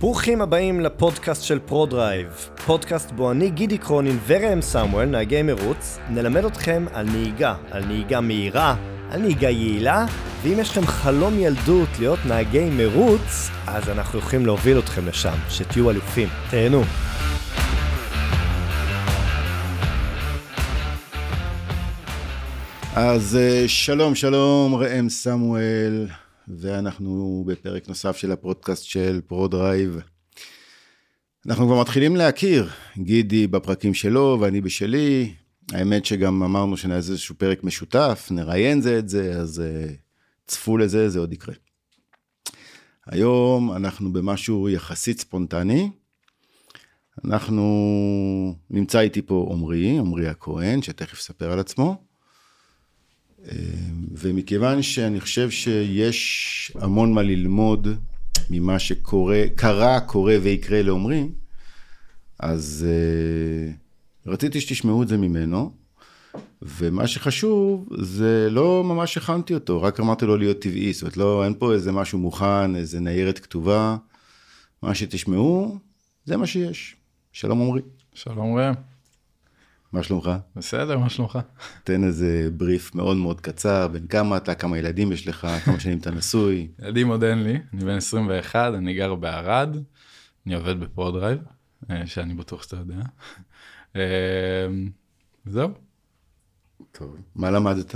ברוכים הבאים לפודקאסט של פרודרייב, פודקאסט בו אני גידי קרונין וראם סמואל, נהגי מרוץ, נלמד אתכם על נהיגה, על נהיגה מהירה, על נהיגה יעילה, ואם יש לכם חלום ילדות להיות נהגי מרוץ, אז אנחנו יכולים להוביל אתכם לשם, שתהיו אלופים. תהנו. אז אה, שלום, שלום, ראם סמואל, ואנחנו בפרק נוסף של הפודקאסט של פרודרייב. אנחנו כבר מתחילים להכיר, גידי בפרקים שלו ואני בשלי. האמת שגם אמרנו שנעשה איזשהו פרק משותף, נראיין זה את זה, אז uh, צפו לזה, זה עוד יקרה. היום אנחנו במשהו יחסית ספונטני. אנחנו, נמצא איתי פה עמרי, עמרי הכהן, שתכף יספר על עצמו. ומכיוון שאני חושב שיש המון מה ללמוד ממה שקורה, קרה, קורה ויקרה לעומרי, אז uh, רציתי שתשמעו את זה ממנו, ומה שחשוב זה לא ממש הכנתי אותו, רק אמרתי לו להיות טבעי, זאת אומרת לא, אין פה איזה משהו מוכן, איזה ניירת כתובה, מה שתשמעו, זה מה שיש. שלום עמרי. שלום ראם. מה שלומך? בסדר, מה שלומך? תן איזה בריף מאוד מאוד קצר, בן כמה אתה, כמה ילדים יש לך, כמה שנים אתה נשוי. ילדים עוד אין לי, אני בן 21, אני גר בערד, אני עובד בפרודרייב, אה, שאני בטוח שאתה יודע. אה, זהו. טוב, מה למדת?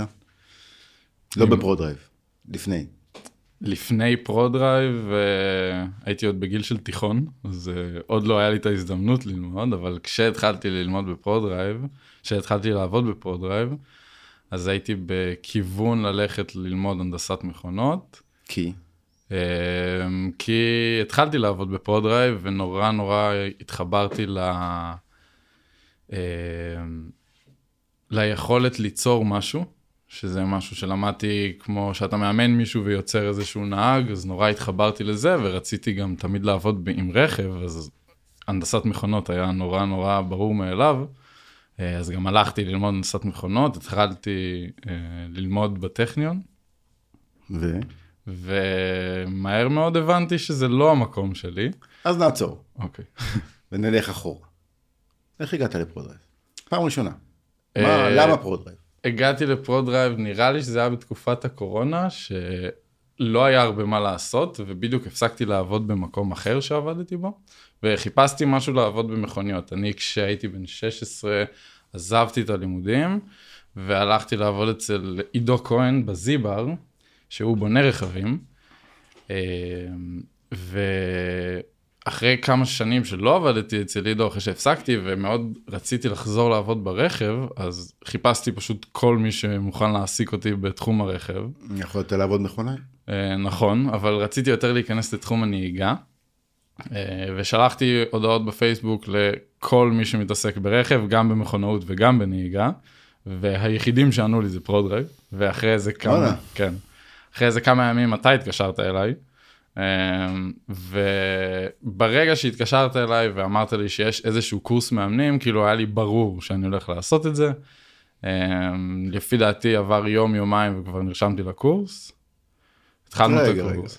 לא בפרודרייב, לפני. לפני פרודרייב uh, הייתי עוד בגיל של תיכון, אז uh, עוד לא היה לי את ההזדמנות ללמוד, אבל כשהתחלתי ללמוד בפרודרייב, כשהתחלתי לעבוד בפרודרייב, אז הייתי בכיוון ללכת ללמוד הנדסת מכונות. כי? אה, כי התחלתי לעבוד בפרודרייב ונורא נורא התחברתי ל... ליכולת ליצור משהו. שזה משהו שלמדתי כמו שאתה מאמן מישהו ויוצר איזשהו נהג, אז נורא התחברתי לזה ורציתי גם תמיד לעבוד עם רכב, אז הנדסת מכונות היה נורא נורא ברור מאליו. אה, אז גם הלכתי ללמוד הנדסת מכונות, התחלתי אה, ללמוד בטכניון. ו? ומהר מאוד הבנתי שזה לא המקום שלי. אז נעצור. אוקיי. ונלך אחורה. איך הגעת לפרודרייב? פעם ראשונה. מה, למה פרודרייב? הגעתי לפרודרייב, נראה לי שזה היה בתקופת הקורונה, שלא היה הרבה מה לעשות, ובדיוק הפסקתי לעבוד במקום אחר שעבדתי בו, וחיפשתי משהו לעבוד במכוניות. אני כשהייתי בן 16 עזבתי את הלימודים, והלכתי לעבוד אצל עידו כהן בזיבר, שהוא בונה רכבים. אה, ו... אחרי כמה שנים שלא עבדתי אצל לידו, אחרי שהפסקתי ומאוד רציתי לחזור לעבוד ברכב, אז חיפשתי פשוט כל מי שמוכן להעסיק אותי בתחום הרכב. יכולת לעבוד מכונאי? אה, נכון, אבל רציתי יותר להיכנס לתחום הנהיגה. אה, ושלחתי הודעות בפייסבוק לכל מי שמתעסק ברכב, גם במכונאות וגם בנהיגה, והיחידים שענו לי זה פרודרייב, ואחרי איזה כמה, כן, אחרי איזה כמה ימים אתה התקשרת אליי. אמ, וברגע שהתקשרת אליי ואמרת לי שיש איזשהו קורס מאמנים, כאילו היה לי ברור שאני הולך לעשות את זה. אמ, לפי דעתי עבר יום, יומיים וכבר נרשמתי לקורס. התחלנו את הקורס.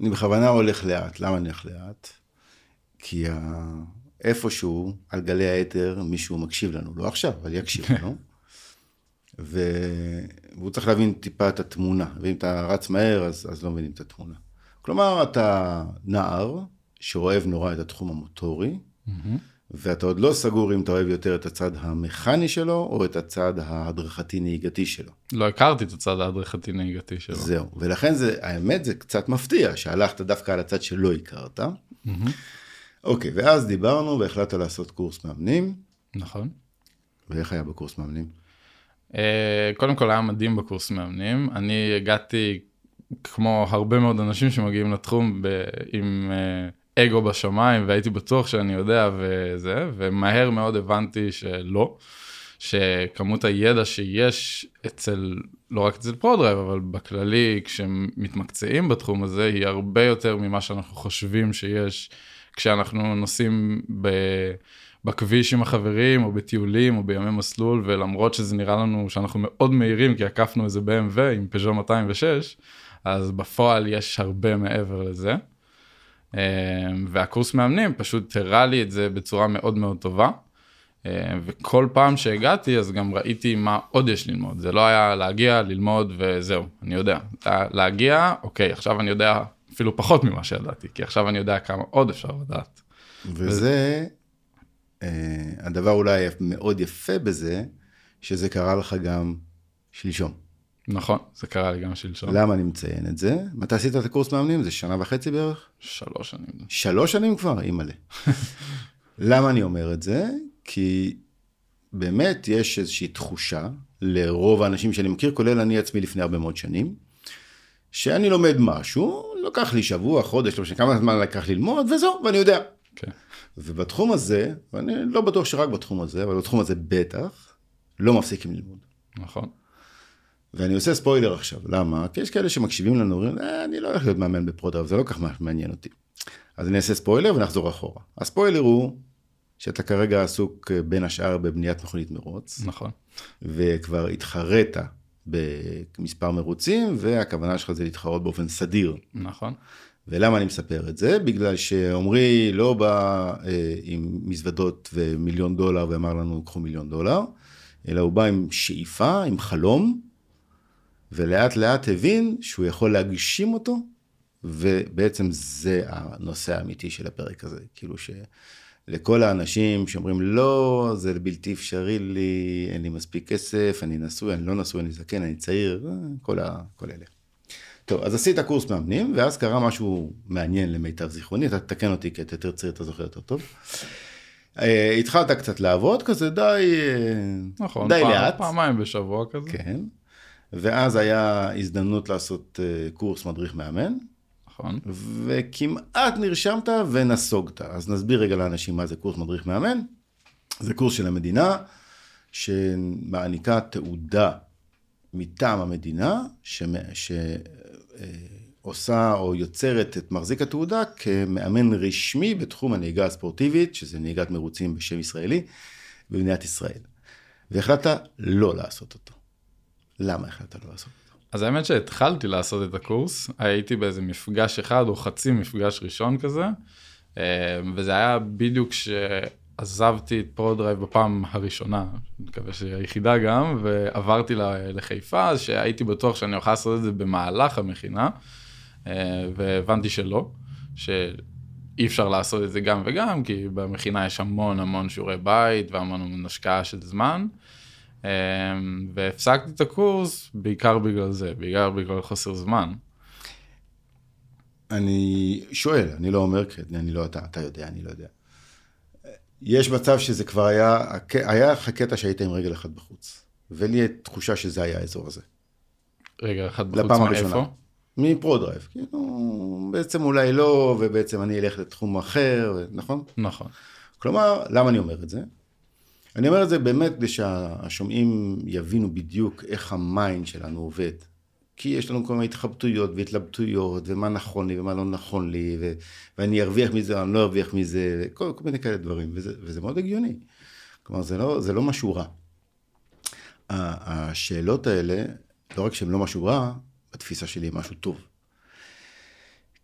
אני בכוונה הולך לאט, למה אני הולך לאט? כי איפשהו על גלי האתר מישהו מקשיב לנו, לא עכשיו, אבל יקשיב לנו. והוא צריך להבין טיפה את התמונה, ואם אתה רץ מהר אז, אז לא מבינים את התמונה. כלומר, אתה נער שאוהב נורא את התחום המוטורי, mm-hmm. ואתה עוד לא סגור אם אתה אוהב יותר את הצד המכני שלו, או את הצד ההדרכתי-נהיגתי שלו. לא הכרתי את הצד ההדרכתי-נהיגתי שלו. זהו, ולכן זה, האמת זה קצת מפתיע, שהלכת דווקא על הצד שלא הכרת. Mm-hmm. אוקיי, ואז דיברנו והחלטת לעשות קורס מאמנים. נכון. ואיך היה בקורס מאמנים? Uh, קודם כל היה מדהים בקורס מאמנים. אני הגעתי כמו הרבה מאוד אנשים שמגיעים לתחום ב, עם אה, אגו בשמיים והייתי בטוח שאני יודע וזה ומהר מאוד הבנתי שלא. שכמות הידע שיש אצל לא רק אצל פרודרייב אבל בכללי כשמתמקצעים בתחום הזה היא הרבה יותר ממה שאנחנו חושבים שיש כשאנחנו נוסעים ב... בכביש עם החברים או בטיולים או בימי מסלול ולמרות שזה נראה לנו שאנחנו מאוד מהירים כי עקפנו איזה BMW עם פז'ו 206 אז בפועל יש הרבה מעבר לזה. אה, והקורס מאמנים פשוט הראה לי את זה בצורה מאוד מאוד טובה. אה, וכל פעם שהגעתי אז גם ראיתי מה עוד יש ללמוד זה לא היה להגיע ללמוד וזהו אני יודע להגיע אוקיי עכשיו אני יודע אפילו פחות ממה שידעתי כי עכשיו אני יודע כמה עוד אפשר לדעת. וזה אה, הדבר אולי מאוד יפה בזה שזה קרה לך גם שלשום. נכון זה קרה לי גם שלשום. למה אני מציין את זה? מתי עשית את הקורס מאמנים? זה שנה וחצי בערך? שלוש שנים. שלוש שנים כבר? אימא'לה. למה אני אומר את זה? כי באמת יש איזושהי תחושה לרוב האנשים שאני מכיר, כולל אני עצמי לפני הרבה מאוד שנים, שאני לומד משהו, לוקח לי שבוע, חודש, לא משנה כמה זמן לקח ללמוד, וזהו, ואני יודע. Okay. כן. ובתחום הזה, ואני לא בטוח שרק בתחום הזה, אבל בתחום הזה בטח, לא מפסיקים ללמוד. נכון. ואני עושה ספוילר עכשיו, למה? כי יש כאלה שמקשיבים לנו, אומרים, אה, אני לא הולך להיות מאמן בפרודרב, זה לא כל כך מעניין אותי. אז אני אעשה ספוילר ונחזור אחורה. הספוילר הוא שאתה כרגע עסוק אה, בין השאר בבניית מכונית מרוץ. נכון. וכבר התחרית במספר מרוצים, והכוונה שלך זה להתחרות באופן סדיר. נכון. ולמה אני מספר את זה? בגלל שעמרי לא בא אה, עם מזוודות ומיליון דולר ואמר לנו, קחו מיליון דולר, אלא הוא בא עם שאיפה, עם חלום, ולאט לאט הבין שהוא יכול להגשים אותו, ובעצם זה הנושא האמיתי של הפרק הזה. כאילו ש... לכל האנשים שאומרים, לא, זה בלתי אפשרי לי, אין לי מספיק כסף, אני נשוי, אני לא נשוי, אני זקן, אני צעיר, אה, כל, ה, כל אלה. טוב, אז עשית קורס מאמנים, ואז קרה משהו מעניין למיטב זיכרוני, אתה תתקן אותי כי אתה יותר צעיר, אתה זוכר יותר טוב. Uh, התחלת קצת לעבוד כזה די, אה, נכון, די פעם, לאט. פעמיים בשבוע כזה. כן. ואז היה הזדמנות לעשות uh, קורס מדריך מאמן. נכון. וכמעט נרשמת ונסוגת. אז נסביר רגע לאנשים מה זה קורס מדריך מאמן. זה קורס של המדינה, שמעניקה תעודה מטעם המדינה, שעושה אה, או יוצרת את מחזיק התעודה כמאמן רשמי בתחום הנהיגה הספורטיבית, שזה נהיגת מרוצים בשם ישראלי, במדינת ישראל. והחלטת לא לעשות אותו. למה החלטת לא לעשות אותו? אז האמת שהתחלתי לעשות את הקורס, הייתי באיזה מפגש אחד או חצי מפגש ראשון כזה, אה, וזה היה בדיוק שעזבתי את פרודרייב בפעם הראשונה, אני מקווה שהיא היחידה גם, ועברתי לחיפה, אז שהייתי בטוח שאני אוכל לעשות את זה במהלך המכינה, אה, והבנתי שלא, שאי אפשר לעשות את זה גם וגם, כי במכינה יש המון המון שיעורי בית והמון המון השקעה של זמן. אמ, והפסקתי את הקורס בעיקר בגלל זה, בעיקר בגלל חוסר זמן. אני שואל, אני לא אומר אני לא אתה, אתה יודע, אני לא יודע. יש מצב שזה כבר היה, היה לך קטע שהיית עם רגל אחת בחוץ, ולי תחושה שזה היה האזור הזה. רגל אחת בחוץ מאיפה? מפרודרייב, כאילו, בעצם אולי לא, ובעצם אני אלך לתחום אחר, נכון? נכון. כלומר, למה אני אומר את זה? אני אומר את זה באמת כדי שהשומעים יבינו בדיוק איך ה mind שלנו עובד. כי יש לנו כל מיני התחבטויות והתלבטויות, ומה נכון לי ומה לא נכון לי, ו- ואני ארוויח מזה או אני לא ארוויח מזה, כל, כל מיני כאלה דברים, וזה, וזה מאוד הגיוני. כלומר, זה לא, זה לא משהו רע. השאלות האלה, לא רק שהן לא משהו רע, בתפיסה שלי הם משהו טוב.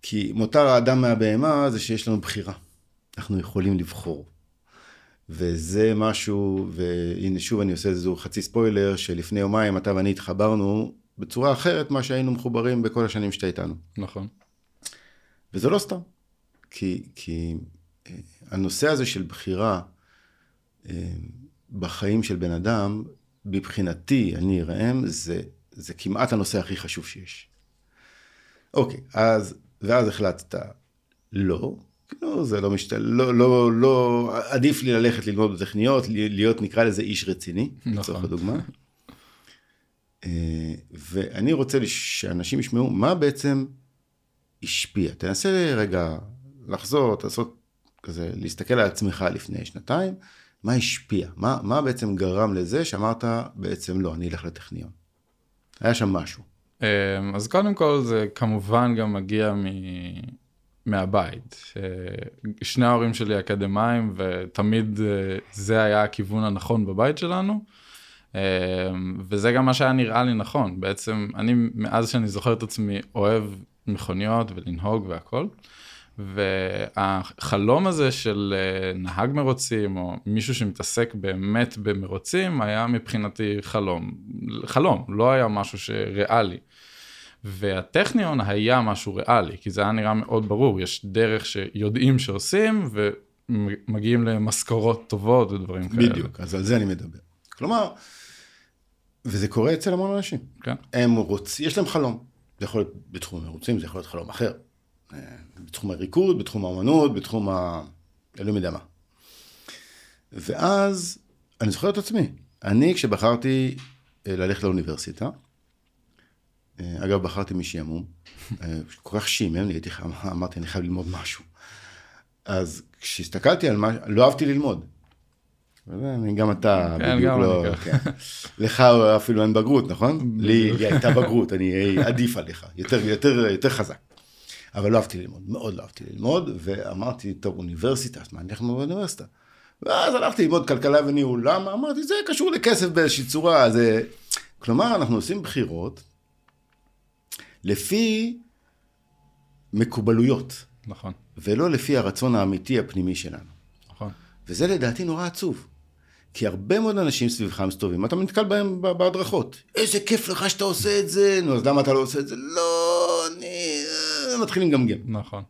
כי מותר האדם מהבהמה זה שיש לנו בחירה. אנחנו יכולים לבחור. וזה משהו, והנה שוב אני עושה איזה חצי ספוילר, שלפני יומיים אתה ואני התחברנו בצורה אחרת מה שהיינו מחוברים בכל השנים שאתה איתנו. נכון. וזה לא סתם. כי, כי אה, הנושא הזה של בחירה אה, בחיים של בן אדם, מבחינתי, אני ראם, זה, זה כמעט הנושא הכי חשוב שיש. אוקיי, אז, ואז החלטת לא, לא, זה לא משתל... לא, לא, לא, עדיף לי ללכת ללמוד בטכניות, להיות נקרא לזה איש רציני, נכון. לצורך הדוגמה. אה, ואני רוצה שאנשים ישמעו מה בעצם השפיע. תנסה רגע לחזור, לעשות כזה, להסתכל על עצמך לפני שנתיים, מה השפיע? מה, מה בעצם גרם לזה שאמרת בעצם לא, אני אלך לטכניון? היה שם משהו. אה, אז קודם כל זה כמובן גם מגיע מ... מהבית. שני ההורים שלי אקדמאים ותמיד אה, זה היה הכיוון הנכון בבית שלנו. אה, וזה גם מה שהיה נראה לי נכון. בעצם אני מאז שאני זוכר את עצמי אוהב מכוניות ולנהוג והכל. והחלום הזה של אה, נהג מרוצים, או מישהו שמתעסק באמת במרוצים, היה מבחינתי חלום. חלום, לא היה משהו שריאלי. והטכניון היה משהו ריאלי, כי זה היה נראה מאוד ברור, יש דרך שיודעים שעושים, ומגיעים למשכורות טובות ודברים כאלה. בדיוק, אז על זה אני מדבר. כלומר, וזה קורה אצל המון אנשים. כן. הם רוצים, יש להם חלום. זה יכול להיות בתחום המרוצים, זה יכול להיות חלום אחר. אה, בתחום הריקוד, בתחום האמנות, בתחום ה... אלוהים יודע מה. ואז אני זוכר את עצמי. אני, כשבחרתי אה, ללכת לאוניברסיטה, אגב, בחרתי משעמום, כל כך שימם לי, הייתי, אמרתי, אני חייב ללמוד משהו. אז כשהסתכלתי על מה, לא אהבתי ללמוד. גם אתה כן, בדיוק לא, כן. לך אפילו אין בגרות, נכון? לי הייתה בגרות, אני עדיף עליך, יותר, יותר, יותר חזק. אבל לא אהבתי ללמוד, מאוד לא אהבתי ללמוד, ואמרתי, טוב, אוניברסיטה, אז מה, אני הולך ללמוד באוניברסיטה. ואז הלכתי ללמוד כלכלה וניהול, למה? אמרתי, זה קשור לכסף באיזושהי צורה, זה... כלומר, אנחנו עושים בחירות לפי מקובלויות. נכון. ולא לפי הרצון האמיתי הפנימי שלנו. נכון. וזה לדעתי נורא עצוב. כי הרבה מאוד אנשים סביבך מסתובבים, אתה נתקל בהם בהדרכות. איזה כיף לך שאתה עושה את זה, נו, אז למה אתה לא עושה את זה? לא, אני... אה, מתחילים לגמגם. נכון.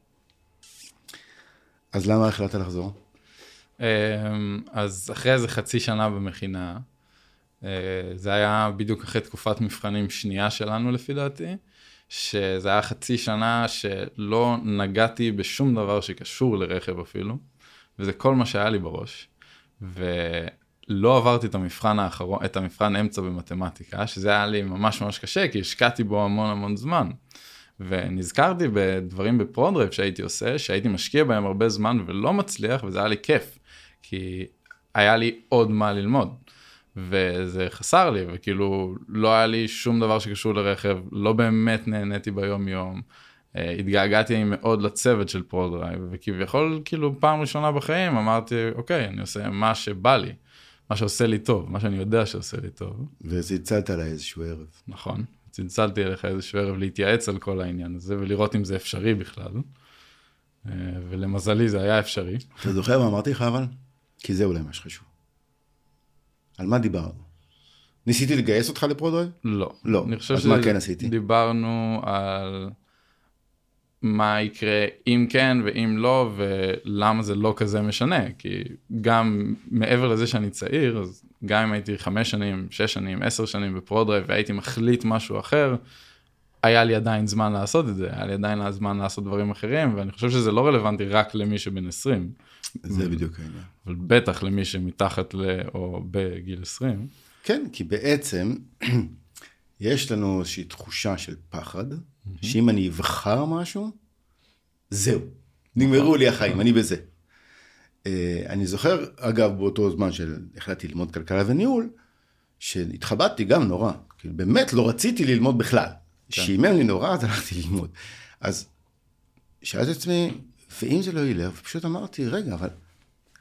אז למה החלטת לחזור? אמ, אז אחרי איזה חצי שנה במכינה, אה, זה היה בדיוק אחרי תקופת מבחנים שנייה שלנו לפי דעתי, שזה היה חצי שנה שלא נגעתי בשום דבר שקשור לרכב אפילו, וזה כל מה שהיה לי בראש. ולא עברתי את המבחן האחרון, את המבחן אמצע במתמטיקה, שזה היה לי ממש ממש קשה, כי השקעתי בו המון המון זמן. ונזכרתי בדברים בפרודרייב שהייתי עושה, שהייתי משקיע בהם הרבה זמן ולא מצליח, וזה היה לי כיף, כי היה לי עוד מה ללמוד. וזה חסר לי, וכאילו לא היה לי שום דבר שקשור לרכב, לא באמת נהניתי ביום יום. אה, התגעגעתי מאוד לצוות של פרודרייב, וכביכול כאילו פעם ראשונה בחיים אמרתי, אוקיי, אני עושה מה שבא לי, מה שעושה לי טוב, מה שאני יודע שעושה לי טוב. וצלצלת אליי איזשהו ערב. נכון, צלצלתי אליך איזשהו ערב להתייעץ על כל העניין הזה ולראות אם זה אפשרי בכלל. אה, ולמזלי זה היה אפשרי. אתה זוכר מה אמרתי לך אבל? כי זה אולי מה שחשוב. על מה דיברנו? ניסיתי לגייס אותך לפרודרייב? לא. לא. אני חושב אז מה כן עשיתי? דיברנו על מה יקרה אם כן ואם לא, ולמה זה לא כזה משנה. כי גם מעבר לזה שאני צעיר, אז גם אם הייתי חמש שנים, שש שנים, עשר שנים בפרודרייב והייתי מחליט משהו אחר, היה לי עדיין זמן לעשות את זה, היה לי עדיין זמן לעשות דברים אחרים, ואני חושב שזה לא רלוונטי רק למי שבן 20. זה בדיוק העניין. אבל בטח למי שמתחת ל... או בגיל 20. כן, כי בעצם יש לנו איזושהי תחושה של פחד, שאם אני אבחר משהו, זהו, נגמרו לי החיים, אני בזה. אה, אני זוכר, אגב, באותו זמן שהחלטתי ללמוד כלכלה וניהול, שהתחבטתי גם נורא, כאילו באמת לא רציתי ללמוד בכלל. כן. שימם לי נורא, אז הלכתי ללמוד. אז שאלתי את עצמי, ואם זה לא ילך, ופשוט אמרתי, רגע, אבל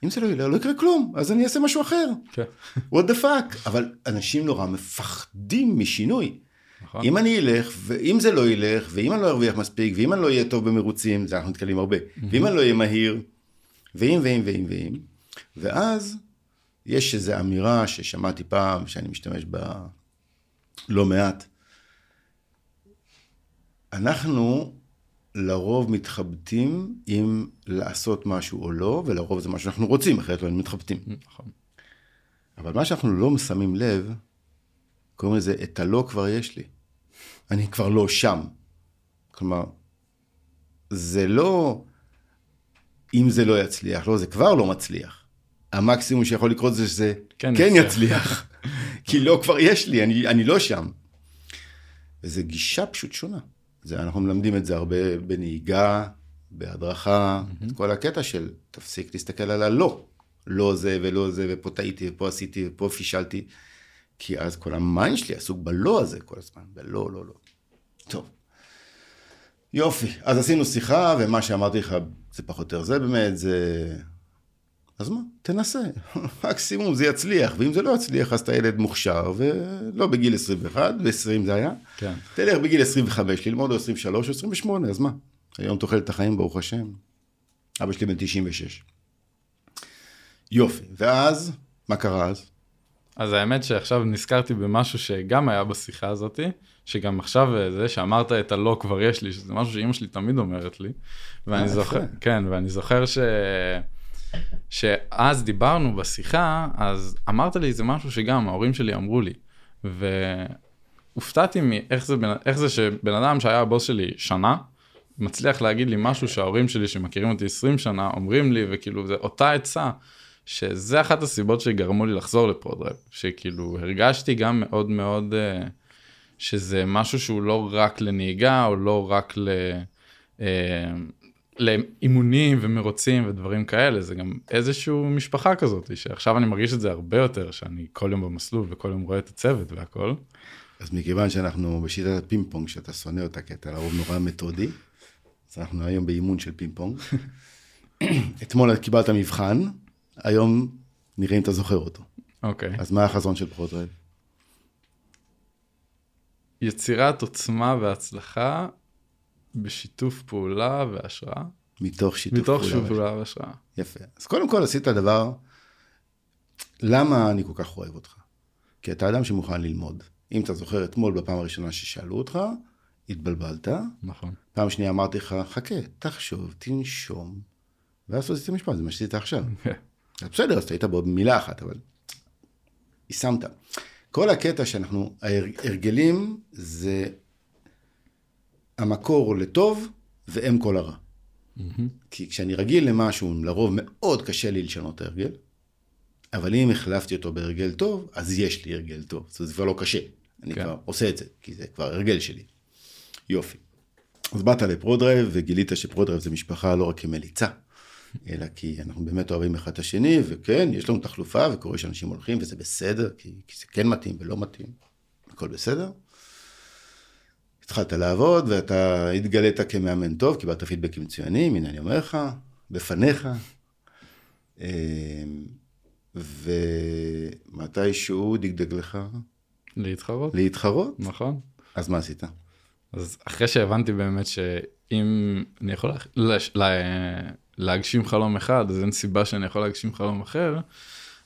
אם זה לא ילך, לא יקרה כלום, אז אני אעשה משהו אחר. כן. what the fuck. אבל אנשים נורא מפחדים משינוי. נכון. אם אני אלך, ואם זה לא ילך, ואם אני לא ארוויח מספיק, ואם אני לא אהיה טוב במרוצים, זה אנחנו נתקלים הרבה, ואם אני לא אהיה מהיר, ואם, ואם, ואם, ואם, ואז יש איזו אמירה ששמעתי פעם, שאני משתמש בה לא מעט. אנחנו לרוב מתחבטים אם לעשות משהו או לא, ולרוב זה מה שאנחנו רוצים, אחרת לא היינו מתחבטים. נכון. אבל מה שאנחנו לא שמים לב, קוראים לזה, את הלא כבר יש לי. אני כבר לא שם. כלומר, זה לא אם זה לא יצליח, לא, זה כבר לא מצליח. המקסימום שיכול לקרות זה שזה כן, כן יצליח, יצליח. כי לא כבר יש לי, אני, אני לא שם. וזו גישה פשוט שונה. זה, אנחנו מלמדים את זה הרבה בנהיגה, בהדרכה, אמ-המ. את כל הקטע של תפסיק להסתכל על הלא. לא זה ולא זה, ופה טעיתי, ופה עשיתי, ופה פישלתי. כי אז כל ה mind שלי עסוק בלא הזה כל הזמן, בלא, לא, לא. טוב. יופי, אז עשינו שיחה, ומה שאמרתי לך, זה פחות או יותר זה באמת, זה... אז מה, תנסה, מקסימום זה יצליח, ואם זה לא יצליח, אז אתה ילד מוכשר, ולא בגיל 21, ב-20 זה היה. כן. תלך בגיל 25 ללמוד, או 23 או 28, אז מה? היום תוחלת החיים, ברוך השם, אבא שלי בן 96. יופי, ואז, מה קרה אז? אז האמת שעכשיו נזכרתי במשהו שגם היה בשיחה הזאתי, שגם עכשיו אה, זה שאמרת את הלא כבר יש לי, שזה משהו שאימא שלי תמיד אומרת לי. ואני אה, זוכר. כן, ואני זוכר ש... שאז דיברנו בשיחה, אז אמרת לי איזה משהו שגם ההורים שלי אמרו לי. והופתעתי מאיך זה, איך זה שבן אדם שהיה הבוס שלי שנה, מצליח להגיד לי משהו שההורים שלי שמכירים אותי 20 שנה אומרים לי, וכאילו זה אותה עצה, שזה אחת הסיבות שגרמו לי לחזור לפרודרייב, שכאילו הרגשתי גם מאוד מאוד אה, שזה משהו שהוא לא רק לנהיגה, או לא רק ל... לאימונים ומרוצים ודברים כאלה, זה גם איזשהו משפחה כזאת, שעכשיו אני מרגיש את זה הרבה יותר, שאני כל יום במסלול וכל יום רואה את הצוות והכל. אז מכיוון שאנחנו בשיטת הפינג פונג, שאתה שונא אותה, כי אתה לרוב נורא מתודי, אז אנחנו היום באימון של פינג פונג. אתמול קיבלת מבחן, היום נראה אם אתה זוכר אותו. אוקיי. אז מה החזון של פרודרייב? יצירת עוצמה והצלחה בשיתוף פעולה והשראה. מתוך שיתוף מתוך פעולה. שיתוף פעולה והשראה. יפה. אז קודם כל עשית דבר, למה אני כל כך אוהב אותך? כי אתה אדם שמוכן ללמוד. אם אתה זוכר אתמול בפעם הראשונה ששאלו אותך, התבלבלת, נכון. פעם שנייה אמרתי לך, חכה, תחשוב, תנשום, ואז עשית משפט, זה מה שעשית עכשיו. אז בסדר, אז היית בעוד מילה אחת, אבל יישמת. כל הקטע שאנחנו, ההרגלים זה המקור לטוב ואם כל הרע. כי כשאני רגיל למשהו, לרוב מאוד קשה לי לשנות הרגל, אבל אם החלפתי אותו בהרגל טוב, אז יש לי הרגל טוב. זאת אומרת, זה כבר לא קשה. אני כן. כבר עושה את זה, כי זה כבר הרגל שלי. יופי. אז באת לפרודרייב וגילית שפרודרייב זה משפחה לא רק כמליצה, אלא כי אנחנו באמת אוהבים אחד את השני, וכן, יש לנו תחלופה וקורה שאנשים הולכים וזה בסדר, כי, כי זה כן מתאים ולא מתאים, הכל בסדר. התחלת לעבוד ואתה התגלית כמאמן טוב, קיבלת פידבקים מצוינים, הנה אני אומר לך, בפניך. אמ, ומתישהו דגדג לך להתחרות. להתחרות, נכון. אז מה עשית? אז אחרי שהבנתי באמת שאם אני יכול לה, לש, לה, להגשים חלום אחד, אז אין סיבה שאני יכול להגשים חלום אחר,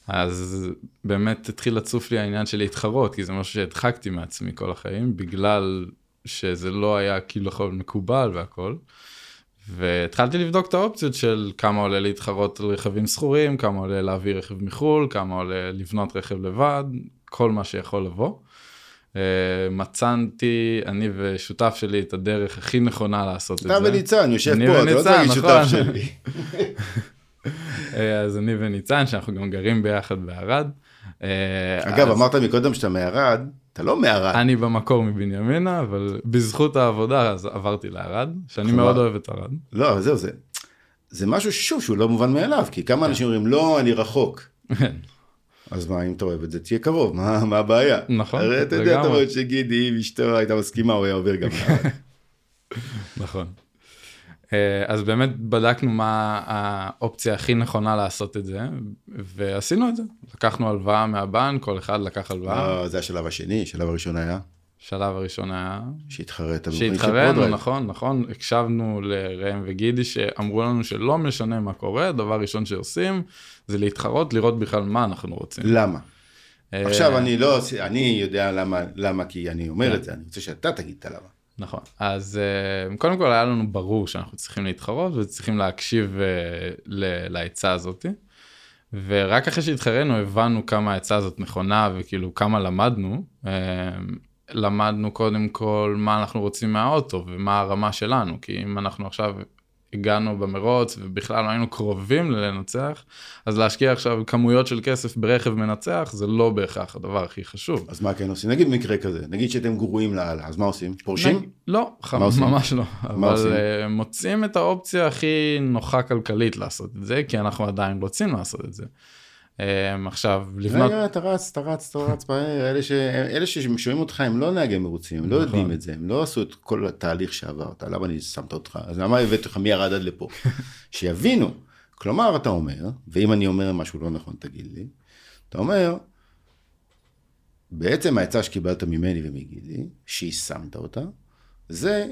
אז באמת התחיל לצוף לי העניין של להתחרות, כי זה משהו שהדחקתי מעצמי כל החיים, בגלל שזה לא היה כאילו יכול מקובל והכל. והתחלתי לבדוק את האופציות של כמה עולה להתחרות על רכבים שכורים, כמה עולה להביא רכב מחו"ל, כמה עולה לבנות רכב לבד, כל מה שיכול לבוא. Uh, מצאתי, אני ושותף שלי, את הדרך הכי נכונה לעשות את אתה זה. וניצן, יושב פה, אתה לא צריך נכון. שותף שלי. אה, אז אני וניצן, שאנחנו גם גרים ביחד בערד. אה, אגב, אמרת מקודם שאתה מערד, אתה לא מערד. אני במקור מבנימינה, אבל בזכות העבודה אז עברתי לערד, שאני חבל. מאוד אוהב את ערד. לא, זהו, זה. זה משהו שוב שהוא לא מובן מאליו, כי כמה כן. אנשים אומרים, לא, אני רחוק. אז מה, אם אתה אוהב את זה, תהיה קרוב, מה מה הבעיה? נכון, הרי אתה יודע, אתה לגמרי. אומר שגידי, אם אשתו הייתה מסכימה, הוא היה עובר גם. לערד. נכון. אה, אז באמת בדקנו מה האופציה הכי נכונה לעשות את זה, ועשינו את זה. לקחנו הלוואה מהבנק, כל אחד לקח הלוואה. לא, זה השלב השני, השלב הראשון היה שלב הראשון היה שהתחרט. שהתחרינו, פרודרייב. נכון, נכון, הקשבנו לראם וגידי שאמרו לנו שלא משנה מה קורה, דבר ראשון שעושים זה להתחרות, לראות בכלל מה אנחנו רוצים. למה? אה, עכשיו אני לא, אני יודע למה, למה, כי אני אומר כן. את זה, אני רוצה שאתה תגיד את הלמה. נכון, אז אה, קודם כל היה לנו ברור שאנחנו צריכים להתחרות וצריכים להקשיב אה, ל- לעצה הזאת. ורק אחרי שהתחרנו הבנו כמה העצה הזאת נכונה וכאילו כמה למדנו. אה, למדנו קודם כל מה אנחנו רוצים מהאוטו ומה הרמה שלנו, כי אם אנחנו עכשיו הגענו במרוץ ובכלל לא היינו קרובים ללנצח, אז להשקיע עכשיו כמויות של כסף ברכב מנצח זה לא בהכרח הדבר הכי חשוב. אז מה כן עושים? נגיד מקרה כזה, נגיד שאתם גרועים לאללה, אז מה עושים? פורשים? נג- לא, ח- מה עושים? ממש לא. אבל עושים? אה, מוצאים את האופציה הכי נוחה כלכלית לעשות את זה, כי אנחנו עדיין רוצים לעשות את זה. אה, עכשיו, לבנות... רגע, אתה רץ, אתה רץ, אתה רץ, מהר, אלה ש- אלה ששומעים אותך הם לא נהגי מרוצים, הם לא נכון. יודעים את זה, הם לא עשו את כל התהליך שעברת, למה אני שמת אותך, אז למה הבאתי אותך מירד עד לפה? שיבינו. כלומר, אתה אומר, ואם אני אומר משהו לא נכון, תגיד לי, אתה אומר, בעצם העצה שקיבלת ממני ומגידי, שיישמת אותה, זה,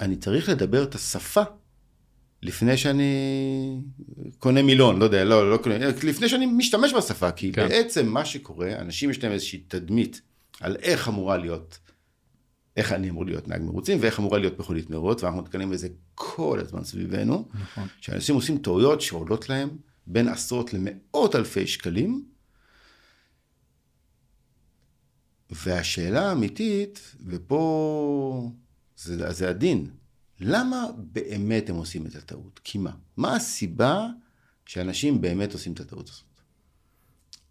אני צריך לדבר את השפה לפני שאני קונה מילון, לא יודע, לא, לא קונה, לפני שאני משתמש בשפה, כי כן. בעצם מה שקורה, אנשים יש להם איזושהי תדמית על איך אמורה להיות, איך אני אמור להיות נהג מרוצים, ואיך אמורה להיות מכונית מרוץ, ואנחנו נתקלים בזה כל הזמן סביבנו, נכון. שאנשים עושים טעויות שעולות להם בין עשרות למאות אלפי שקלים, והשאלה האמיתית, ופה זה, זה הדין, למה באמת הם עושים את הטעות? כי מה? מה הסיבה שאנשים באמת עושים את הטעות הזאת?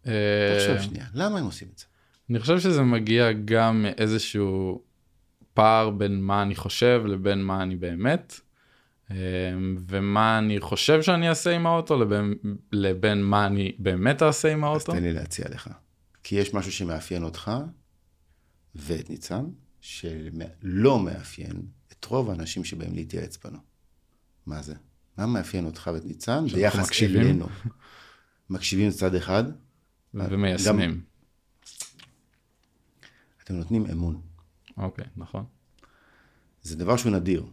אה, תחשוב שנייה, למה הם עושים את זה? אני חושב שזה מגיע גם מאיזשהו פער בין מה אני חושב לבין מה אני באמת, אה, ומה אני חושב שאני אעשה עם האוטו לבין, לבין מה אני באמת אעשה עם אז האוטו. תן לי להציע לך. כי יש משהו שמאפיין אותך ואת ניצן, שלא מאפיין רוב האנשים שבאים להתייעץ בנו. מה זה? מה מאפיין אותך ואת ניצן ביחס מקשיבים. אלינו? מקשיבים צד אחד, ומיישמים. אתם נותנים אמון. אוקיי, נכון. זה דבר שהוא נדיר.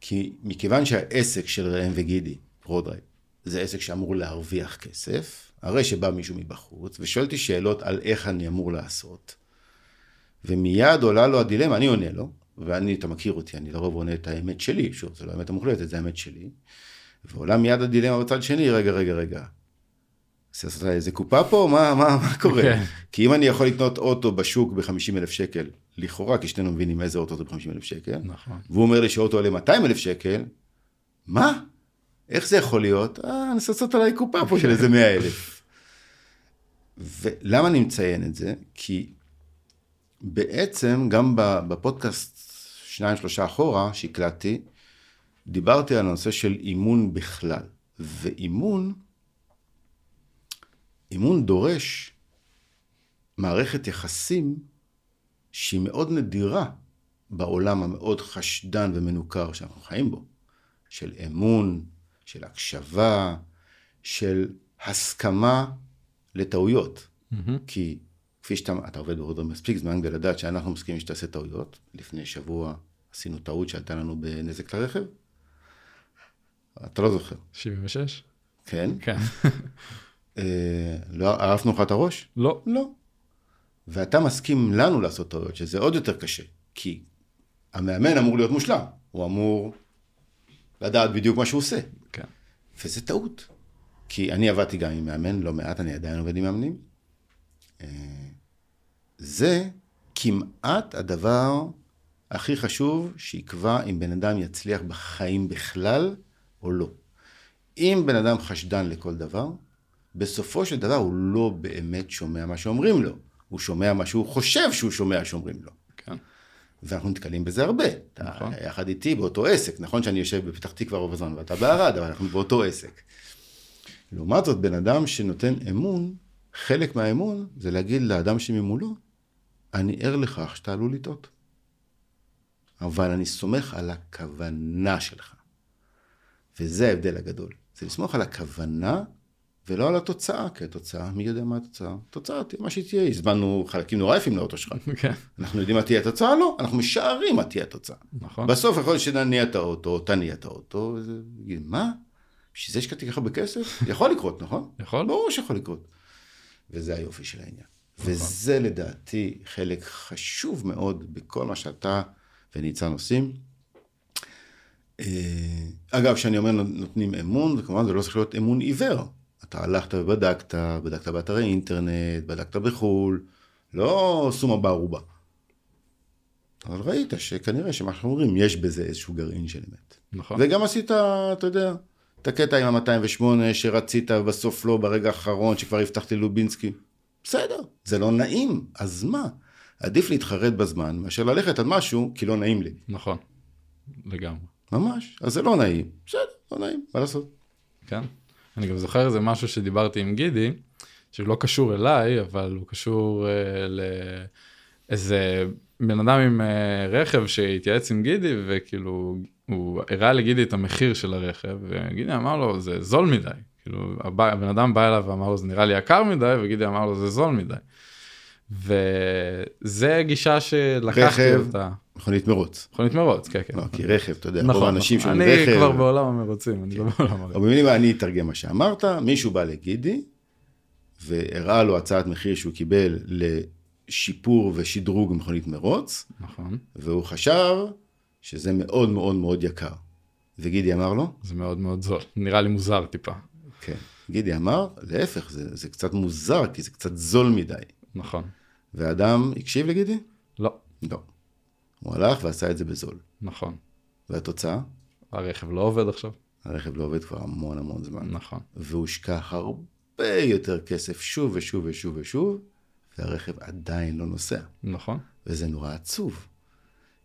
כי מכיוון שהעסק של ראם וגידי, פרודרייב, זה עסק שאמור להרוויח כסף, הרי שבא מישהו מבחוץ ושואל אותי שאלות על איך אני אמור לעשות. ומיד עולה לו הדילמה, אני עונה לו, ואני, אתה מכיר אותי, אני לרוב עונה את האמת שלי, שוב, זה לא האמת המוחלטת, זה האמת שלי. ועולה מיד הדילמה בצד שני, רגע, רגע, רגע. לעשות עליי איזה קופה פה? מה, מה, מה קורה? כן. כי אם אני יכול לקנות אוטו בשוק ב-50 אלף שקל, לכאורה, כי שנינו מבינים איזה אוטו זה ב-50 אלף שקל, נכון. והוא אומר לי שאוטו עולה 200 אלף שקל, מה? איך זה יכול להיות? אה, אני רוצה לעשות עליי קופה פה של איזה 100 אלף. ולמה אני מציין את זה? כי בעצם גם בפודקאסט שניים שלושה אחורה שהקלטתי, דיברתי על הנושא של אימון בכלל. ואימון, אימון דורש מערכת יחסים שהיא מאוד נדירה בעולם המאוד חשדן ומנוכר שאנחנו חיים בו. של אמון, של הקשבה, של הסכמה לטעויות. מהמם. כי כפי שאתה אתה עובד בעבודה מספיק זמן כדי לדעת שאנחנו מסכימים שתעשה טעויות. לפני שבוע עשינו טעות שעלתה לנו בנזק לרכב. אתה לא זוכר, 76? כן? כן. אה, לא ערפנו לך את הראש? לא. לא. ואתה מסכים לנו לעשות טעויות, שזה עוד יותר קשה. כי המאמן אמור להיות מושלם. הוא אמור לדעת בדיוק מה שהוא עושה. כן. וזה טעות. כי אני עבדתי גם עם מאמן, לא מעט, אני עדיין עובד עם מאמנים. זה כמעט הדבר הכי חשוב שיקבע אם בן אדם יצליח בחיים בכלל או לא. אם בן אדם חשדן לכל דבר, בסופו של דבר הוא לא באמת שומע מה שאומרים לו. הוא שומע מה שהוא חושב שהוא שומע שאומרים לו. כן. ואנחנו נתקלים בזה הרבה. אתה נכון. יחד איתי באותו עסק, נכון שאני יושב בפתח תקווה רוב הזמן ואתה בערד, אבל אנחנו באותו עסק. לעומת זאת, בן אדם שנותן אמון, חלק מהאמון זה להגיד לאדם שממולו, אני ער לכך שאתה עלול לטעות. אבל אני סומך על הכוונה שלך. וזה ההבדל הגדול. זה לסמוך על הכוונה ולא על התוצאה, כי התוצאה, מי יודע מה התוצאה? התוצאה תהיה מה שהיא תהיה. הזמנו חלקים נורא יפים לאוטו שלך. כן. אנחנו יודעים מה תהיה התוצאה? לא, אנחנו משערים מה תהיה התוצאה. נכון. בסוף יכול להיות שנניע את האוטו, או תניע את האוטו, וזה מה? בשביל זה השקעתי ככה בכסף? יכול לקרות, נכון? יכול? ברור שיכול לקרות. וזה היופי של העניין. וזה לדעתי חלק חשוב מאוד בכל מה שאתה וניצן עושים. אה, אגב, כשאני אומר נותנים אמון, וכמובן זה לא צריך להיות אמון עיוור. אתה הלכת ובדקת, בדקת באתרי אינטרנט, בדקת בחו"ל, לא סומה בערובה. אבל ראית שכנראה שמה שאנחנו אומרים, יש בזה איזשהו גרעין של אמת. נכון. וגם עשית, אתה יודע, את הקטע עם ה-208 שרצית ובסוף לא ברגע האחרון שכבר הבטחתי לובינסקי. בסדר, זה לא נעים, אז מה? עדיף להתחרט בזמן מאשר ללכת על משהו כי לא נעים לי. נכון. לגמרי. ממש. אז זה לא נעים. בסדר, לא נעים, מה לעשות? כן. אני גם זוכר איזה משהו שדיברתי עם גידי, שלא קשור אליי, אבל הוא קשור אה, לאיזה בן אדם עם אה, רכב שהתייעץ עם גידי, וכאילו, הוא הראה לגידי את המחיר של הרכב, וגידי אמר לו, זה זול מדי. כאילו, הבן אדם בא אליו ואמר לו, זה נראה לי יקר מדי, וגידי אמר לו, זה זול מדי. וזה גישה שלקחתי רכב. אותה. מכונית מרוץ. מכונית מרוץ, כן, כן. לא, כי רכב, אתה יודע, רוב נכון, האנשים נכון. שהם אני רכב. כבר בעולם המרוצים, אני לא בעולם אבל הרכב. במילים אני אתרגם מה שאמרת, מישהו בא לגידי, והראה לו הצעת מחיר שהוא קיבל לשיפור ושדרוג מכונית מרוץ, נכון, והוא חשב שזה מאוד מאוד מאוד יקר. וגידי אמר לו, זה מאוד מאוד זול. נראה לי מוזר טיפה. כן. גידי אמר, להפך, זה, זה קצת מוזר, כי זה קצת זול מדי. נכון. ואדם הקשיב לגידי? לא, לא. הוא הלך ועשה את זה בזול. נכון. והתוצאה? הרכב לא עובד עכשיו? הרכב לא עובד כבר המון המון זמן. נכון. והושקע הרבה יותר כסף שוב ושוב ושוב ושוב, והרכב עדיין לא נוסע. נכון. וזה נורא עצוב.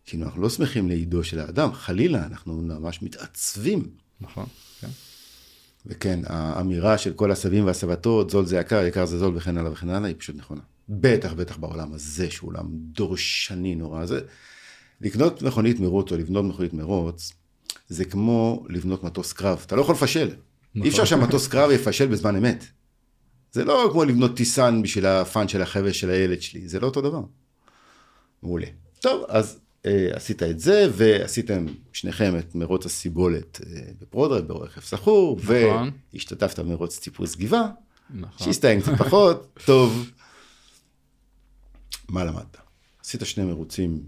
כאילו, אנחנו לא שמחים לעידו של האדם, חלילה, אנחנו ממש מתעצבים. נכון. כן. וכן, האמירה של כל הסבים והסבתות, זול זה יקר, יקר זה זול וכן הלאה וכן הלאה, היא פשוט נכונה. בטח, בטח בעולם הזה, שהוא עולם דורשני נורא. זה, לקנות מכונית מרוץ או לבנות מכונית מרוץ, זה כמו לבנות מטוס קרב. אתה לא יכול לפשל. נכון. אי אפשר שהמטוס קרב יפשל בזמן אמת. זה לא כמו לבנות טיסן בשביל הפאן של החבר'ה של הילד שלי, זה לא אותו דבר. מעולה. טוב, אז עשית את זה, ועשיתם שניכם את מרוץ הסיבולת אה, בפרודרייב, ברכב שכור, נכון. והשתתפת במרוץ טיפוס גבעה, נכון. שהסתיים קצת פחות, טוב. מה למדת? עשית שני מרוצים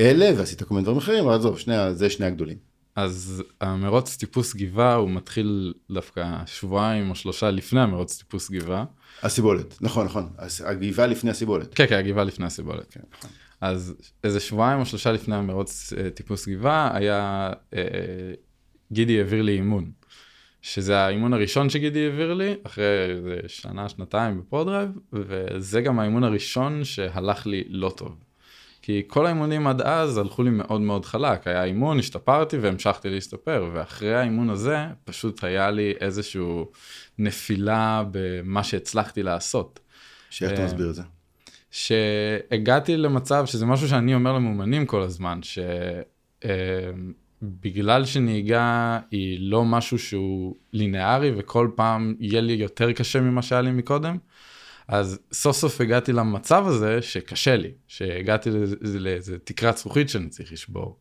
אלה, ועשית כל מיני דברים אחרים, אבל עזוב, שני, זה שני הגדולים. אז המרוץ טיפוס גבעה הוא מתחיל דווקא שבועיים או שלושה לפני המרוץ טיפוס גבעה. הסיבולת, נכון, נכון, הגבעה לפני הסיבולת. כן, כן, הגבעה לפני הסיבולת. כן, נכון. אז איזה שבועיים או שלושה לפני המרוץ אה, טיפוס גבעה היה, אה, גידי העביר לי אימון. שזה האימון הראשון שגידי העביר לי, אחרי איזה שנה, שנתיים בפרודרייב, וזה גם האימון הראשון שהלך לי לא טוב. כי כל האימונים עד אז הלכו לי מאוד מאוד חלק, היה אימון, השתפרתי והמשכתי להשתפר, ואחרי האימון הזה פשוט היה לי איזושהי נפילה במה שהצלחתי לעשות. שאיך אתה אה, מסביר את זה? שהגעתי למצב שזה משהו שאני אומר למאומנים כל הזמן, שבגלל שנהיגה היא לא משהו שהוא לינארי וכל פעם יהיה לי יותר קשה ממה שהיה לי מקודם, אז סוף סוף הגעתי למצב הזה שקשה לי, שהגעתי לאיזה- לאיזה תקרת זכוכית שאני צריך לשבור.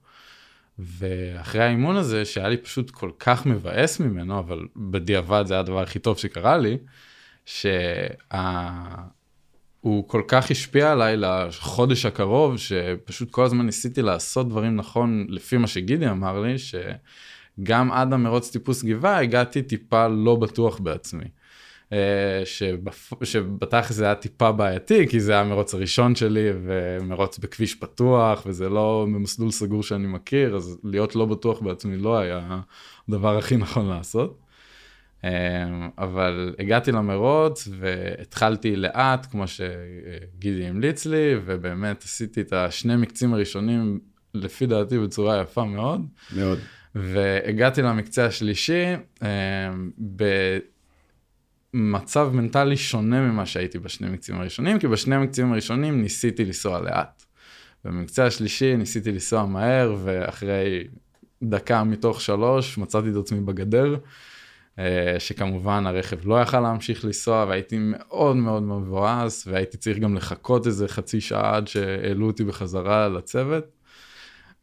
ואחרי האימון הזה, שהיה לי פשוט כל כך מבאס ממנו, אבל בדיעבד זה היה הדבר הכי טוב שקרה לי, שהוא כל כך השפיע עליי לחודש הקרוב, שפשוט כל הזמן ניסיתי לעשות דברים נכון לפי מה שגידי אמר לי, שגם עד המרוץ טיפוס גבעה הגעתי טיפה לא בטוח בעצמי. אה, שבפ... שבתכל'ס זה היה טיפה בעייתי, כי זה היה המרוץ הראשון שלי, ומרוץ בכביש פתוח, וזה לא במסלול סגור שאני מכיר, אז להיות לא בטוח בעצמי לא היה הדבר הכי נכון לעשות. אה, אבל הגעתי למרוץ והתחלתי לאט, כמו שגידי המליץ לי, ובאמת עשיתי את השני מקצים הראשונים, לפי דעתי, בצורה יפה מאוד. מאוד. והגעתי למקצה השלישי אה, במצב מנטלי שונה ממה שהייתי בשני מקצים הראשונים, כי בשני המקצים הראשונים ניסיתי לנסוע לאט. במקצה השלישי ניסיתי לנסוע מהר, ואחרי דקה מתוך שלוש מצאתי את עצמי בגדר, שכמובן הרכב לא יכל להמשיך לנסוע, והייתי מאוד מאוד מבואס, והייתי צריך גם לחכות איזה חצי שעה עד שהעלו אותי בחזרה לצוות.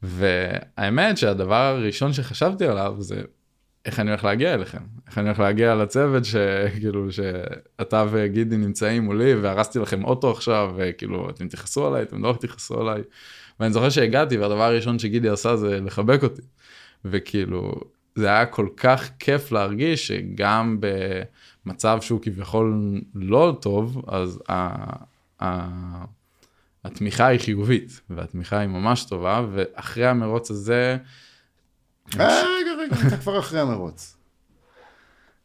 והאמת שהדבר הראשון שחשבתי עליו זה איך אני הולך להגיע אליכם, איך אני הולך להגיע לצוות שכאילו שאתה וגידי נמצאים מולי והרסתי לכם אוטו עכשיו וכאילו אתם תכעסו עליי, אתם לא תכעסו עליי. ואני זוכר שהגעתי והדבר הראשון שגידי עשה זה לחבק אותי. וכאילו זה היה כל כך כיף להרגיש שגם במצב שהוא כביכול לא טוב אז ה- ה- התמיכה היא חיובית והתמיכה היא ממש טובה ואחרי המרוץ הזה רגע, רגע, אתה כבר אחרי המרוץ.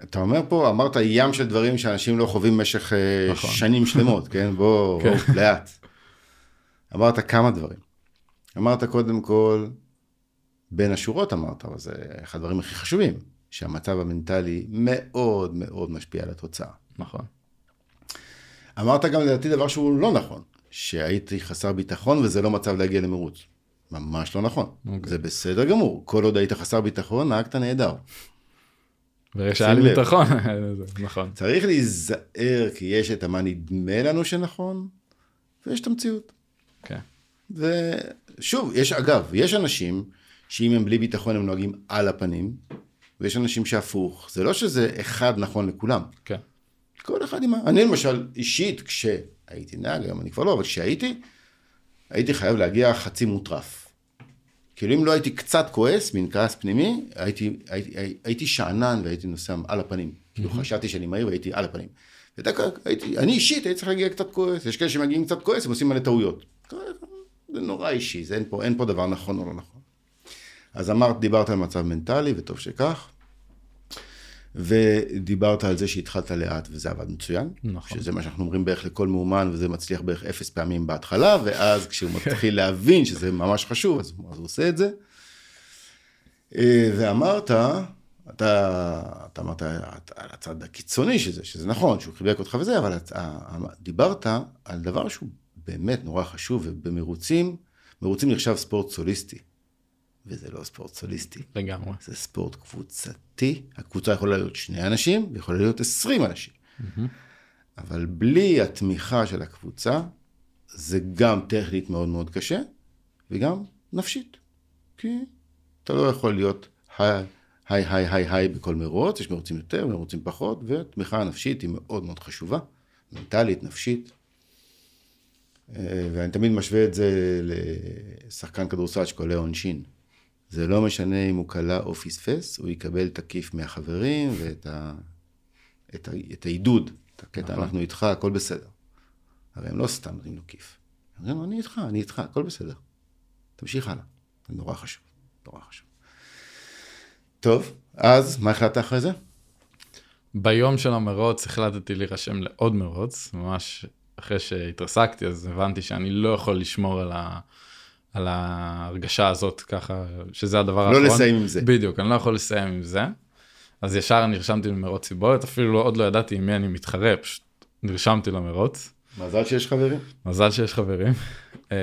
אתה אומר פה, אמרת ים של דברים שאנשים לא חווים במשך אה, נכון. שנים שלמות, כן? בוא, כן. בוא, לאט. אמרת כמה דברים. אמרת קודם כל, בין השורות אמרת, אבל זה אחד הדברים הכי חשובים, שהמצב המנטלי מאוד מאוד משפיע על התוצאה. נכון אמרת גם לדעתי דבר שהוא לא נכון, שהייתי חסר ביטחון וזה לא מצב להגיע למרוץ. ממש לא נכון. אוקיי. זה בסדר גמור, כל עוד היית חסר ביטחון, נהגת נהדר. לי שים לב. ביטחון נכון צריך להיזהר כי יש את מה נדמה לנו שנכון, ויש את המציאות. כן. ושוב, יש, אגב, יש אנשים שאם הם בלי ביטחון הם נוהגים על הפנים, ויש אנשים שהפוך. זה לא שזה אחד נכון לכולם. כן. כל אחד עם ה... אני למשל, אישית, כשהייתי נהג, היום אני כבר לא, אבל כשהייתי, הייתי חייב להגיע חצי מוטרף. כאילו אם לא הייתי קצת כועס, מין כעס פנימי, הייתי, הייתי, הייתי שאנן והייתי נוסע על הפנים. כאילו חשבתי שאני מהיר והייתי על הפנים. ודווקא הייתי, אני אישית הייתי צריך להגיע קצת כועס, יש כאלה שמגיעים קצת כועס, הם עושים מלא טעויות. זה נורא אישי, זה אין פה, אין פה דבר נכון או לא נכון. אז אמרת, דיברת על מצב מנטלי, וטוב שכך. ודיברת על זה שהתחלת לאט וזה עבד מצוין. נכון. שזה מה שאנחנו אומרים בערך לכל מאומן וזה מצליח בערך אפס פעמים בהתחלה, ואז כשהוא מתחיל להבין שזה ממש חשוב, אז, אז הוא עושה את זה. אה, ואמרת, אתה, אתה אמרת על הצד הקיצוני של זה, שזה נכון, שהוא חיבק אותך וזה, אבל אתה, דיברת על דבר שהוא באמת נורא חשוב, ובמרוצים, מרוצים נחשב ספורט סוליסטי. וזה לא ספורט סוליסטי. לגמרי. זה ספורט קבוצתי. הקבוצה יכולה להיות שני אנשים, ויכולה להיות עשרים אנשים. Mm-hmm. אבל בלי התמיכה של הקבוצה, זה גם טכנית מאוד מאוד קשה, וגם נפשית. כי אתה לא יכול להיות היי, היי, היי, היי, בכל מרוץ, יש מרוצים יותר, מרוצים פחות, ותמיכה הנפשית היא מאוד מאוד חשובה, מנטלית, נפשית. אה, ואני תמיד משווה את זה לשחקן כדורסל שקולה עונשין. זה לא משנה אם הוא קלע או פספס, הוא יקבל את הכיף מהחברים ואת ה... את, ה... את העידוד, את הקטע, אנחנו איתך, הכל בסדר. הרי הם לא סתם נותנים לו כיף. הם אומרים אני איתך, אני איתך, הכל בסדר. תמשיך הלאה. זה נורא חשוב, נורא חשוב. טוב, אז מה החלטת אחרי זה? ביום של המרוץ החלטתי להירשם לעוד מרוץ, ממש אחרי שהתרסקתי, אז הבנתי שאני לא יכול לשמור על ה... על ההרגשה הזאת ככה, שזה הדבר לא האחרון. לא לסיים עם זה. בדיוק, אני לא יכול לסיים עם זה. אז ישר נרשמתי למרוץ סיבולת, אפילו עוד לא ידעתי עם מי אני מתחרה, פשוט נרשמתי למרוץ. מזל שיש חברים. מזל שיש חברים. אה,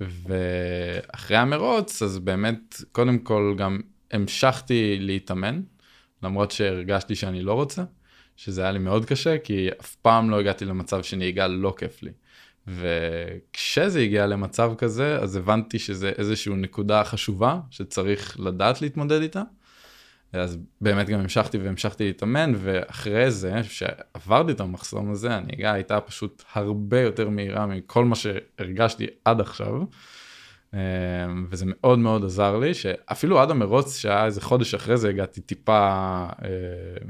ואחרי המרוץ, אז באמת, קודם כל גם המשכתי להתאמן, למרות שהרגשתי שאני לא רוצה, שזה היה לי מאוד קשה, כי אף פעם לא הגעתי למצב שנהיגה לא כיף לי. וכשזה הגיע למצב כזה, אז הבנתי שזה איזושהי נקודה חשובה שצריך לדעת להתמודד איתה. אז באמת גם המשכתי והמשכתי להתאמן, ואחרי זה, שעברתי את המחסום הזה, הנהיגה הייתה פשוט הרבה יותר מהירה מכל מה שהרגשתי עד עכשיו. אמ, וזה מאוד מאוד עזר לי, שאפילו עד המרוץ, שהיה איזה חודש אחרי זה, הגעתי טיפה אה,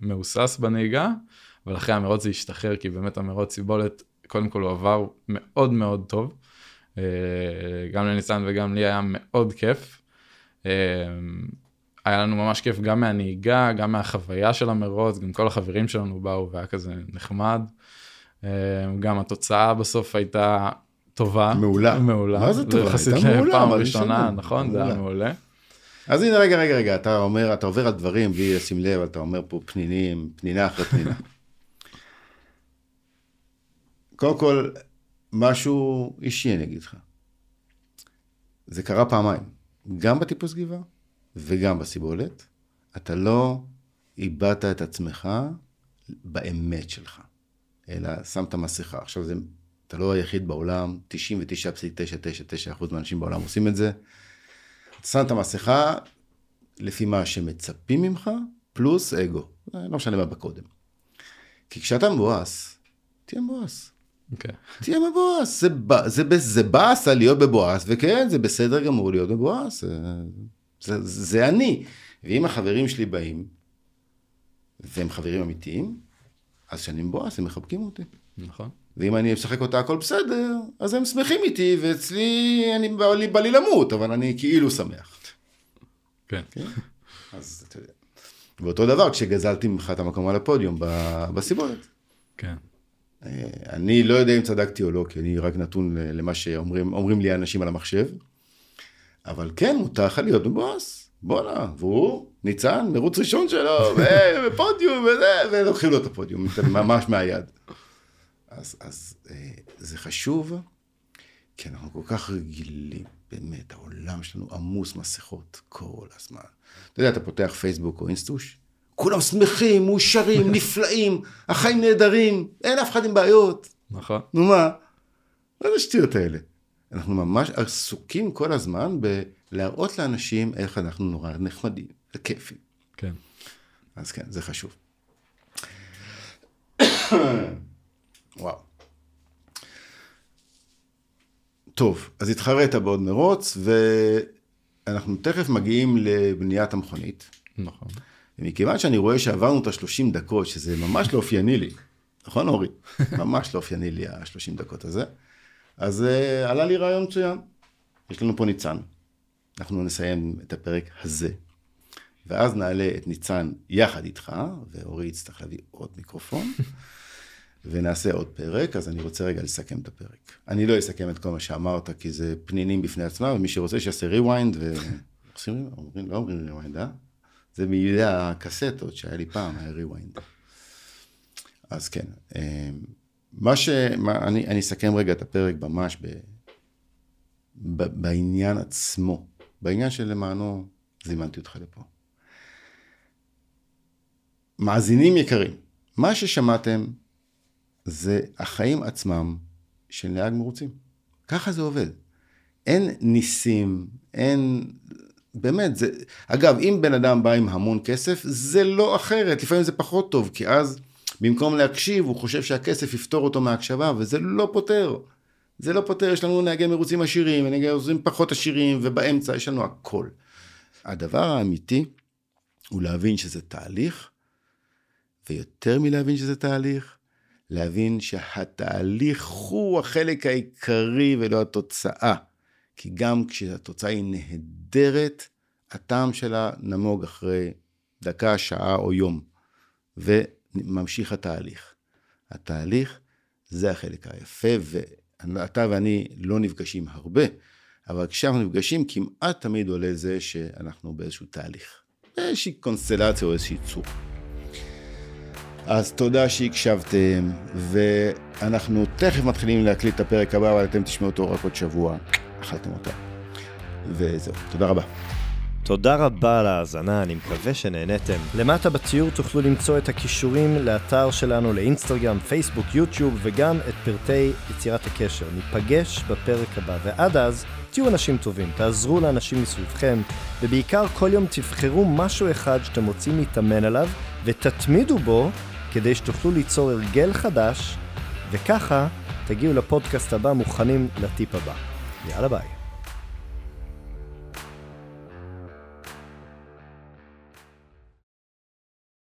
מהוסס בנהיגה, אבל אחרי המרוץ זה השתחרר, כי באמת המרוץ סיבולת קודם כל הוא עבר מאוד מאוד טוב. אה, גם לניסן וגם לי היה מאוד כיף. אה, היה לנו ממש כיף גם מהנהיגה, גם מהחוויה של המרוץ, גם כל החברים שלנו באו והיה כזה נחמד. אה, גם התוצאה בסוף הייתה טובה. מעולה. מעולה. מה זה טובה? יחסית מעולה, לפעם ראשונה. נכון? זה היה מעולה. מעולה. אז הנה, רגע, רגע, רגע, אתה אומר, אתה עובר על דברים בלי לשים לב, אתה אומר פה פנינים, פנינה אחרי פנינה. קודם כל, משהו אישי אני אגיד לך. זה קרה פעמיים, גם בטיפוס גבעה וגם בסיבולת. אתה לא איבדת את עצמך באמת שלך, אלא שמת מסכה. עכשיו, זה, אתה לא היחיד בעולם, 99.999% מהאנשים בעולם עושים את זה. אתה שם את המסכה לפי מה שמצפים ממך, פלוס אגו. לא משנה מה בקודם. כי כשאתה מבואס, תהיה מבואס. אוקיי. תהיה מבואס. זה, זה, ב- זה באסה להיות בבואס, וכן, זה בסדר גמור להיות בבואס. זה, זה, זה אני. ואם החברים שלי באים, והם חברים אמיתיים, אז כשאני מבואס, הם מחבקים אותי. נכון. ואם אני משחק אותה הכל בסדר, אז הם שמחים איתי, ואצלי, אני, בא, לי, בא לי למות, אבל אני כאילו שמח. כן. אז אתה יודע. ואותו דבר כשגזלתי ממך את המקום על הפודיום בסיבולת. כן. אה, אני לא יודע אם צדקתי או לא, כי אני רק נתון למה שאומרים אומרים לי האנשים על המחשב, אבל כן, מותר לך להיות בבוס, בואנה, והוא, ניצן, מרוץ ראשון שלו, ופודיום וזה, ולוקחים לו את הפודיום, ממש מהיד. אז, אז אה, זה חשוב, כי אנחנו כל כך רגילים, באמת, העולם שלנו עמוס מסכות כל הזמן. אתה יודע, אתה פותח פייסבוק או אינסטוש, כולם שמחים, מאושרים, נפלאים, החיים נהדרים, אין אף אחד עם בעיות. נכון. נו מה? מה זה השטויות האלה? אנחנו ממש עסוקים כל הזמן בלהראות לאנשים איך אנחנו נורא נחמדים וכיפים. כן. אז כן, זה חשוב. וואו. טוב, אז התחרית בעוד מרוץ, ואנחנו תכף מגיעים לבניית המכונית. נכון. ומכיוון שאני רואה שעברנו את ה-30 דקות, שזה ממש לא אופייני לי, נכון אורי? ממש לא אופייני לי ה-30 דקות הזה, אז uh, עלה לי רעיון מצוין. יש לנו פה ניצן, אנחנו נסיים את הפרק הזה, ואז נעלה את ניצן יחד איתך, ואורי יצטרך להביא עוד מיקרופון, ונעשה עוד פרק, אז אני רוצה רגע לסכם את הפרק. אני לא אסכם את כל מה שאמרת, כי זה פנינים בפני עצמם, ומי שרוצה שיעשה rewind, ו... עושים אומרים, לא אומרים rewind, אה? זה מידי הקסטות שהיה לי פעם, היה rewind. אז כן, אה, מה ש... מה, אני, אני אסכם רגע את הפרק ממש ב, ב, בעניין עצמו, בעניין שלמענו זימנתי אותך לפה. מאזינים יקרים, מה ששמעתם זה החיים עצמם של נהג מרוצים. ככה זה עובד. אין ניסים, אין... באמת, זה... אגב, אם בן אדם בא עם המון כסף, זה לא אחרת, לפעמים זה פחות טוב, כי אז במקום להקשיב, הוא חושב שהכסף יפתור אותו מהקשבה, וזה לא פותר. זה לא פותר, יש לנו נהגי מרוצים עשירים, ונהגי מרוצים פחות עשירים, ובאמצע יש לנו הכל. הדבר האמיתי הוא להבין שזה תהליך, ויותר מלהבין שזה תהליך, להבין שהתהליך הוא החלק העיקרי ולא התוצאה. כי גם כשהתוצאה היא נהדרת, הטעם שלה נמוג אחרי דקה, שעה או יום. וממשיך התהליך. התהליך זה החלק היפה, ואתה ואני לא נפגשים הרבה, אבל כשאנחנו נפגשים כמעט תמיד עולה זה שאנחנו באיזשהו תהליך. באיזושהי קונסטלציה או איזושהי צורה. אז תודה שהקשבתם, ואנחנו תכף מתחילים להקליט את הפרק הבא, אבל אתם תשמעו אותו רק עוד שבוע. אכלתם אותו. וזהו, תודה רבה. תודה רבה על ההאזנה, אני מקווה שנהניתם. למטה בתיאור תוכלו למצוא את הכישורים לאתר שלנו, לאינסטגרם, פייסבוק, יוטיוב, וגם את פרטי יצירת הקשר. ניפגש בפרק הבא, ועד אז, תהיו אנשים טובים, תעזרו לאנשים מסביבכם, ובעיקר כל יום תבחרו משהו אחד שאתם רוצים להתאמן עליו, ותתמידו בו כדי שתוכלו ליצור הרגל חדש, וככה תגיעו לפודקאסט הבא מוכנים לטיפ הבא. יאללה ביי.